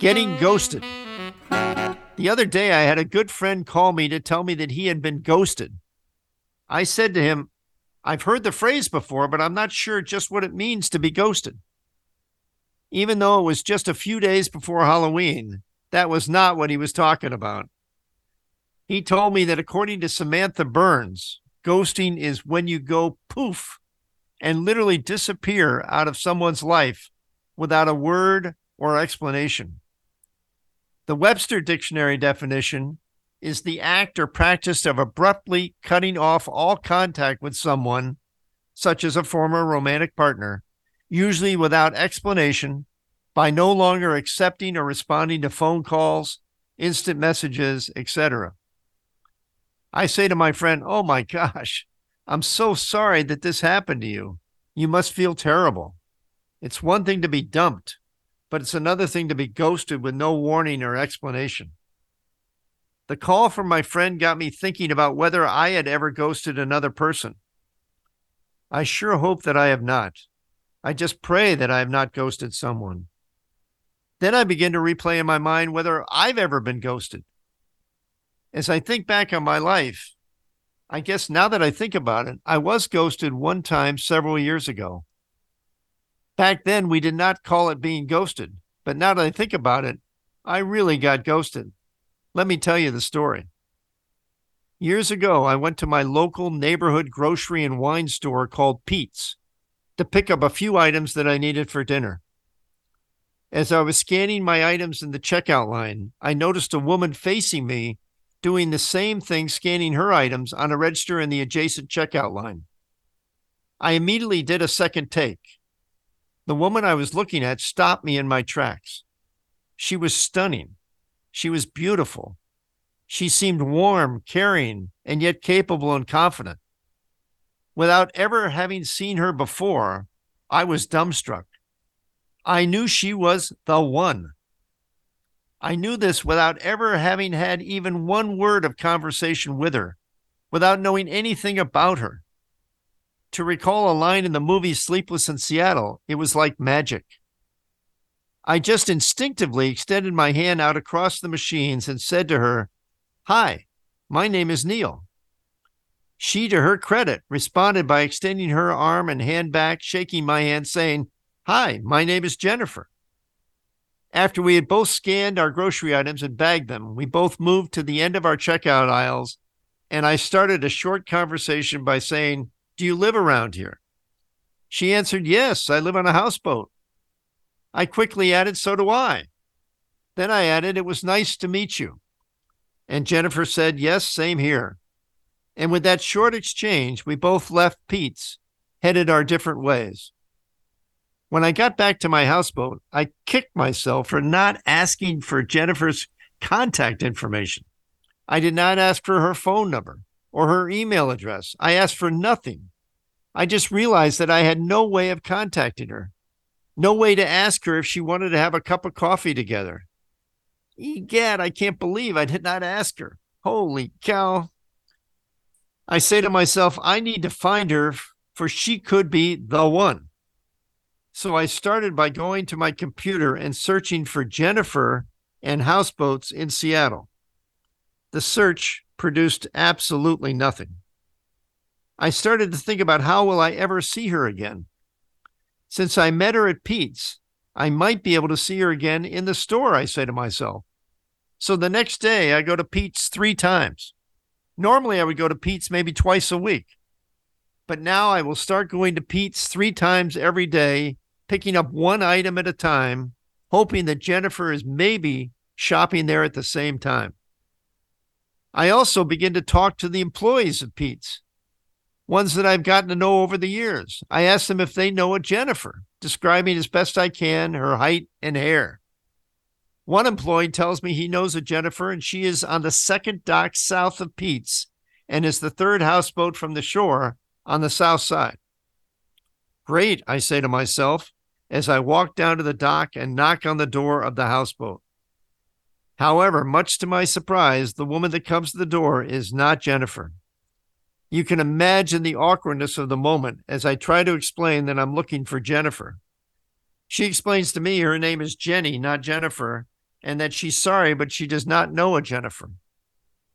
Getting ghosted. The other day, I had a good friend call me to tell me that he had been ghosted. I said to him, I've heard the phrase before, but I'm not sure just what it means to be ghosted. Even though it was just a few days before Halloween, that was not what he was talking about. He told me that according to Samantha Burns, ghosting is when you go poof and literally disappear out of someone's life without a word or explanation. The Webster Dictionary definition is the act or practice of abruptly cutting off all contact with someone, such as a former romantic partner, usually without explanation, by no longer accepting or responding to phone calls, instant messages, etc. I say to my friend, Oh my gosh, I'm so sorry that this happened to you. You must feel terrible. It's one thing to be dumped, but it's another thing to be ghosted with no warning or explanation. The call from my friend got me thinking about whether I had ever ghosted another person. I sure hope that I have not. I just pray that I have not ghosted someone. Then I begin to replay in my mind whether I've ever been ghosted. As I think back on my life, I guess now that I think about it, I was ghosted one time several years ago. Back then, we did not call it being ghosted, but now that I think about it, I really got ghosted. Let me tell you the story. Years ago, I went to my local neighborhood grocery and wine store called Pete's to pick up a few items that I needed for dinner. As I was scanning my items in the checkout line, I noticed a woman facing me doing the same thing, scanning her items on a register in the adjacent checkout line. I immediately did a second take. The woman I was looking at stopped me in my tracks. She was stunning. She was beautiful. She seemed warm, caring, and yet capable and confident. Without ever having seen her before, I was dumbstruck. I knew she was the one. I knew this without ever having had even one word of conversation with her, without knowing anything about her. To recall a line in the movie Sleepless in Seattle, it was like magic. I just instinctively extended my hand out across the machines and said to her, Hi, my name is Neil. She, to her credit, responded by extending her arm and hand back, shaking my hand, saying, Hi, my name is Jennifer. After we had both scanned our grocery items and bagged them, we both moved to the end of our checkout aisles, and I started a short conversation by saying, Do you live around here? She answered, Yes, I live on a houseboat. I quickly added, So do I. Then I added, It was nice to meet you. And Jennifer said, Yes, same here. And with that short exchange, we both left Pete's, headed our different ways. When I got back to my houseboat, I kicked myself for not asking for Jennifer's contact information. I did not ask for her phone number or her email address. I asked for nothing. I just realized that I had no way of contacting her, no way to ask her if she wanted to have a cup of coffee together. Egad, I can't believe I did not ask her. Holy cow. I say to myself, I need to find her, for she could be the one. So I started by going to my computer and searching for Jennifer and houseboats in Seattle. The search produced absolutely nothing. I started to think about how will I ever see her again? Since I met her at Pete's, I might be able to see her again in the store, I say to myself. So the next day, I go to Pete's three times. Normally, I would go to Pete's maybe twice a week. But now I will start going to Pete's three times every day picking up one item at a time, hoping that Jennifer is maybe shopping there at the same time. I also begin to talk to the employees of Pete's, ones that I've gotten to know over the years. I ask them if they know a Jennifer, describing as best I can her height and hair. One employee tells me he knows a Jennifer and she is on the second dock south of Pete's and is the third houseboat from the shore on the south side. Great, I say to myself as I walk down to the dock and knock on the door of the houseboat. However, much to my surprise, the woman that comes to the door is not Jennifer. You can imagine the awkwardness of the moment as I try to explain that I'm looking for Jennifer. She explains to me her name is Jenny, not Jennifer, and that she's sorry, but she does not know a Jennifer.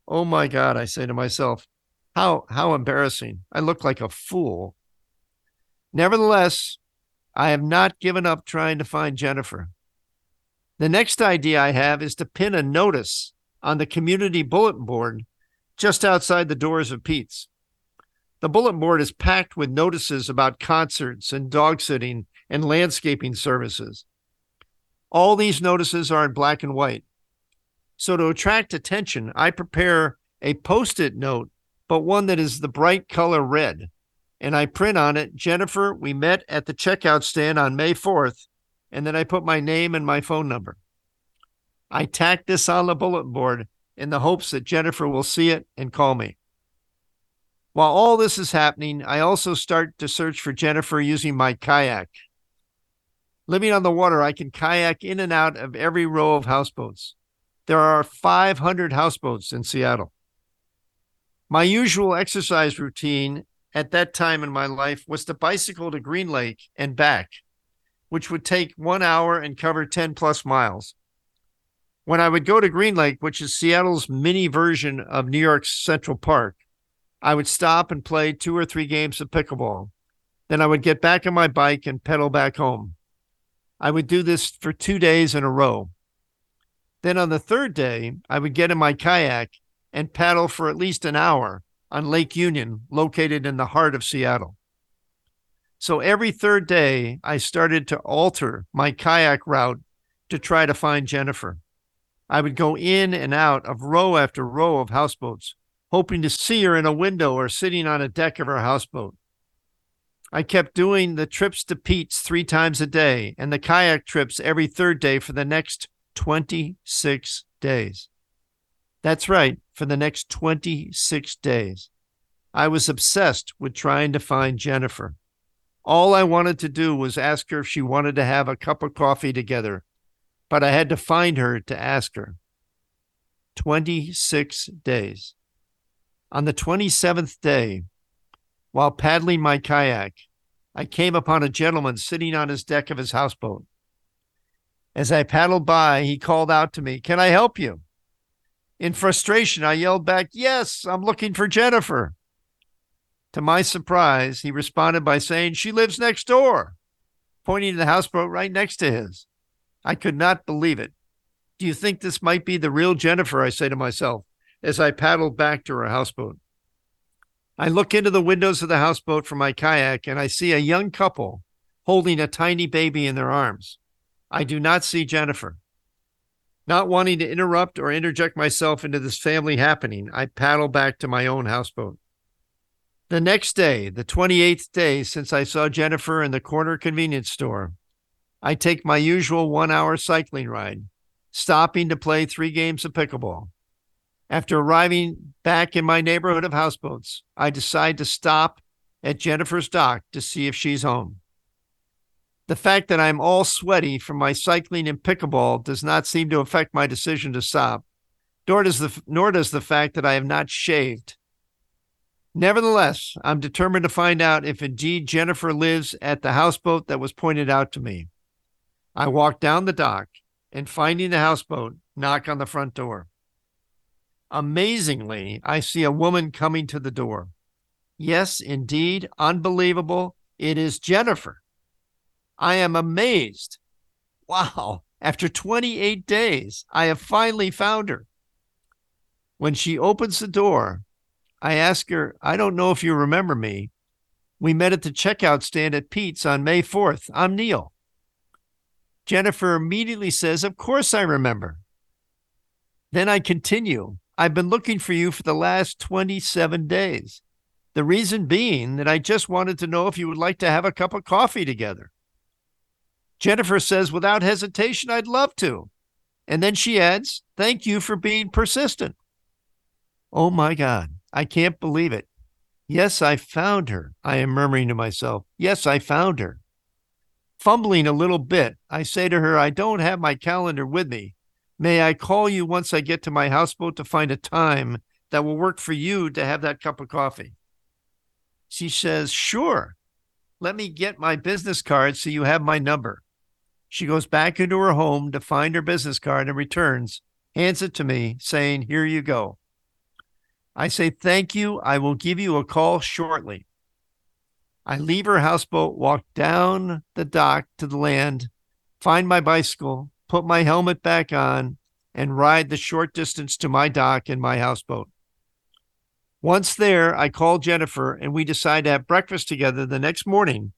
Oh my God, I say to myself, how how embarrassing. I look like a fool. Nevertheless, I have not given up trying to find Jennifer. The next idea I have is to pin a notice on the community bulletin board just outside the doors of Pete's. The bulletin board is packed with notices about concerts and dog sitting and landscaping services. All these notices are in black and white. So, to attract attention, I prepare a post it note, but one that is the bright color red. And I print on it, Jennifer, we met at the checkout stand on May 4th. And then I put my name and my phone number. I tack this on the bulletin board in the hopes that Jennifer will see it and call me. While all this is happening, I also start to search for Jennifer using my kayak. Living on the water, I can kayak in and out of every row of houseboats. There are 500 houseboats in Seattle. My usual exercise routine at that time in my life was to bicycle to Green Lake and back, which would take one hour and cover 10 plus miles. When I would go to Green Lake, which is Seattle's mini version of New York's Central Park, I would stop and play two or three games of pickleball. Then I would get back on my bike and pedal back home. I would do this for two days in a row. Then on the third day, I would get in my kayak and paddle for at least an hour on Lake Union, located in the heart of Seattle. So every third day, I started to alter my kayak route to try to find Jennifer. I would go in and out of row after row of houseboats, hoping to see her in a window or sitting on a deck of her houseboat. I kept doing the trips to Pete's three times a day and the kayak trips every third day for the next 26 days. That's right, for the next 26 days. I was obsessed with trying to find Jennifer. All I wanted to do was ask her if she wanted to have a cup of coffee together, but I had to find her to ask her. 26 days. On the 27th day, while paddling my kayak, I came upon a gentleman sitting on his deck of his houseboat. As I paddled by, he called out to me, Can I help you? In frustration, I yelled back, Yes, I'm looking for Jennifer. To my surprise, he responded by saying, She lives next door, pointing to the houseboat right next to his. I could not believe it. Do you think this might be the real Jennifer? I say to myself as I paddle back to her houseboat. I look into the windows of the houseboat from my kayak and I see a young couple holding a tiny baby in their arms. I do not see Jennifer. Not wanting to interrupt or interject myself into this family happening, I paddle back to my own houseboat. The next day, the 28th day since I saw Jennifer in the corner convenience store, I take my usual one hour cycling ride, stopping to play three games of pickleball. After arriving back in my neighborhood of houseboats, I decide to stop at Jennifer's dock to see if she's home. The fact that I'm all sweaty from my cycling and pickleball does not seem to affect my decision to stop, nor does the nor does the fact that I have not shaved. Nevertheless, I'm determined to find out if indeed Jennifer lives at the houseboat that was pointed out to me. I walk down the dock and finding the houseboat, knock on the front door. Amazingly, I see a woman coming to the door. Yes, indeed, unbelievable. It is Jennifer. I am amazed. Wow, after 28 days, I have finally found her. When she opens the door, I ask her, I don't know if you remember me. We met at the checkout stand at Pete's on May 4th. I'm Neil. Jennifer immediately says, Of course I remember. Then I continue. I've been looking for you for the last 27 days. The reason being that I just wanted to know if you would like to have a cup of coffee together. Jennifer says, without hesitation, I'd love to. And then she adds, Thank you for being persistent. Oh my God, I can't believe it. Yes, I found her, I am murmuring to myself. Yes, I found her. Fumbling a little bit, I say to her, I don't have my calendar with me, May I call you once I get to my houseboat to find a time that will work for you to have that cup of coffee? She says, Sure. Let me get my business card so you have my number. She goes back into her home to find her business card and returns, hands it to me, saying, Here you go. I say, Thank you. I will give you a call shortly. I leave her houseboat, walk down the dock to the land, find my bicycle, put my helmet back on, and ride the short distance to my dock in my houseboat. Once there, I call Jennifer and we decide to have breakfast together the next morning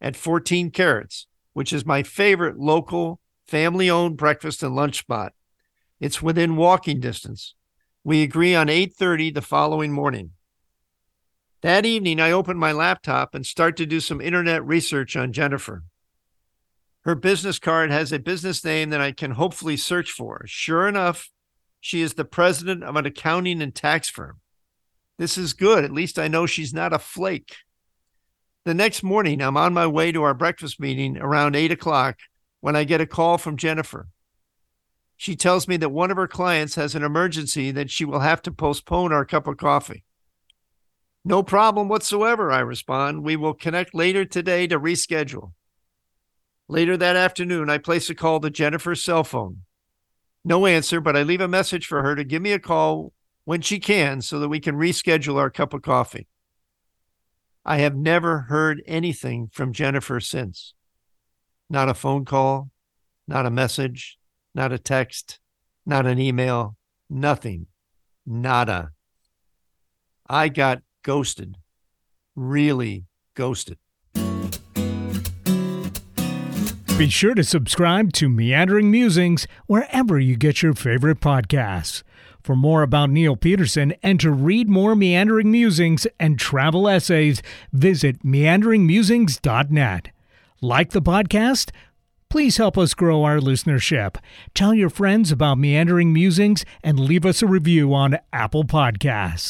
at 14 Carrots, which is my favorite local family owned breakfast and lunch spot. It's within walking distance. We agree on 8:30 the following morning. That evening, I open my laptop and start to do some internet research on Jennifer. Her business card has a business name that I can hopefully search for. Sure enough, she is the president of an accounting and tax firm. This is good. At least I know she's not a flake. The next morning, I'm on my way to our breakfast meeting around eight o'clock when I get a call from Jennifer. She tells me that one of her clients has an emergency that she will have to postpone our cup of coffee. No problem whatsoever, I respond. We will connect later today to reschedule. Later that afternoon, I place a call to Jennifer's cell phone. No answer, but I leave a message for her to give me a call when she can so that we can reschedule our cup of coffee. I have never heard anything from Jennifer since. Not a phone call, not a message, not a text, not an email, nothing. Nada. I got ghosted. Really ghosted. Be sure to subscribe to Meandering Musings wherever you get your favorite podcasts. For more about Neil Peterson and to read more Meandering Musings and travel essays, visit meanderingmusings.net. Like the podcast? Please help us grow our listenership. Tell your friends about Meandering Musings and leave us a review on Apple Podcasts.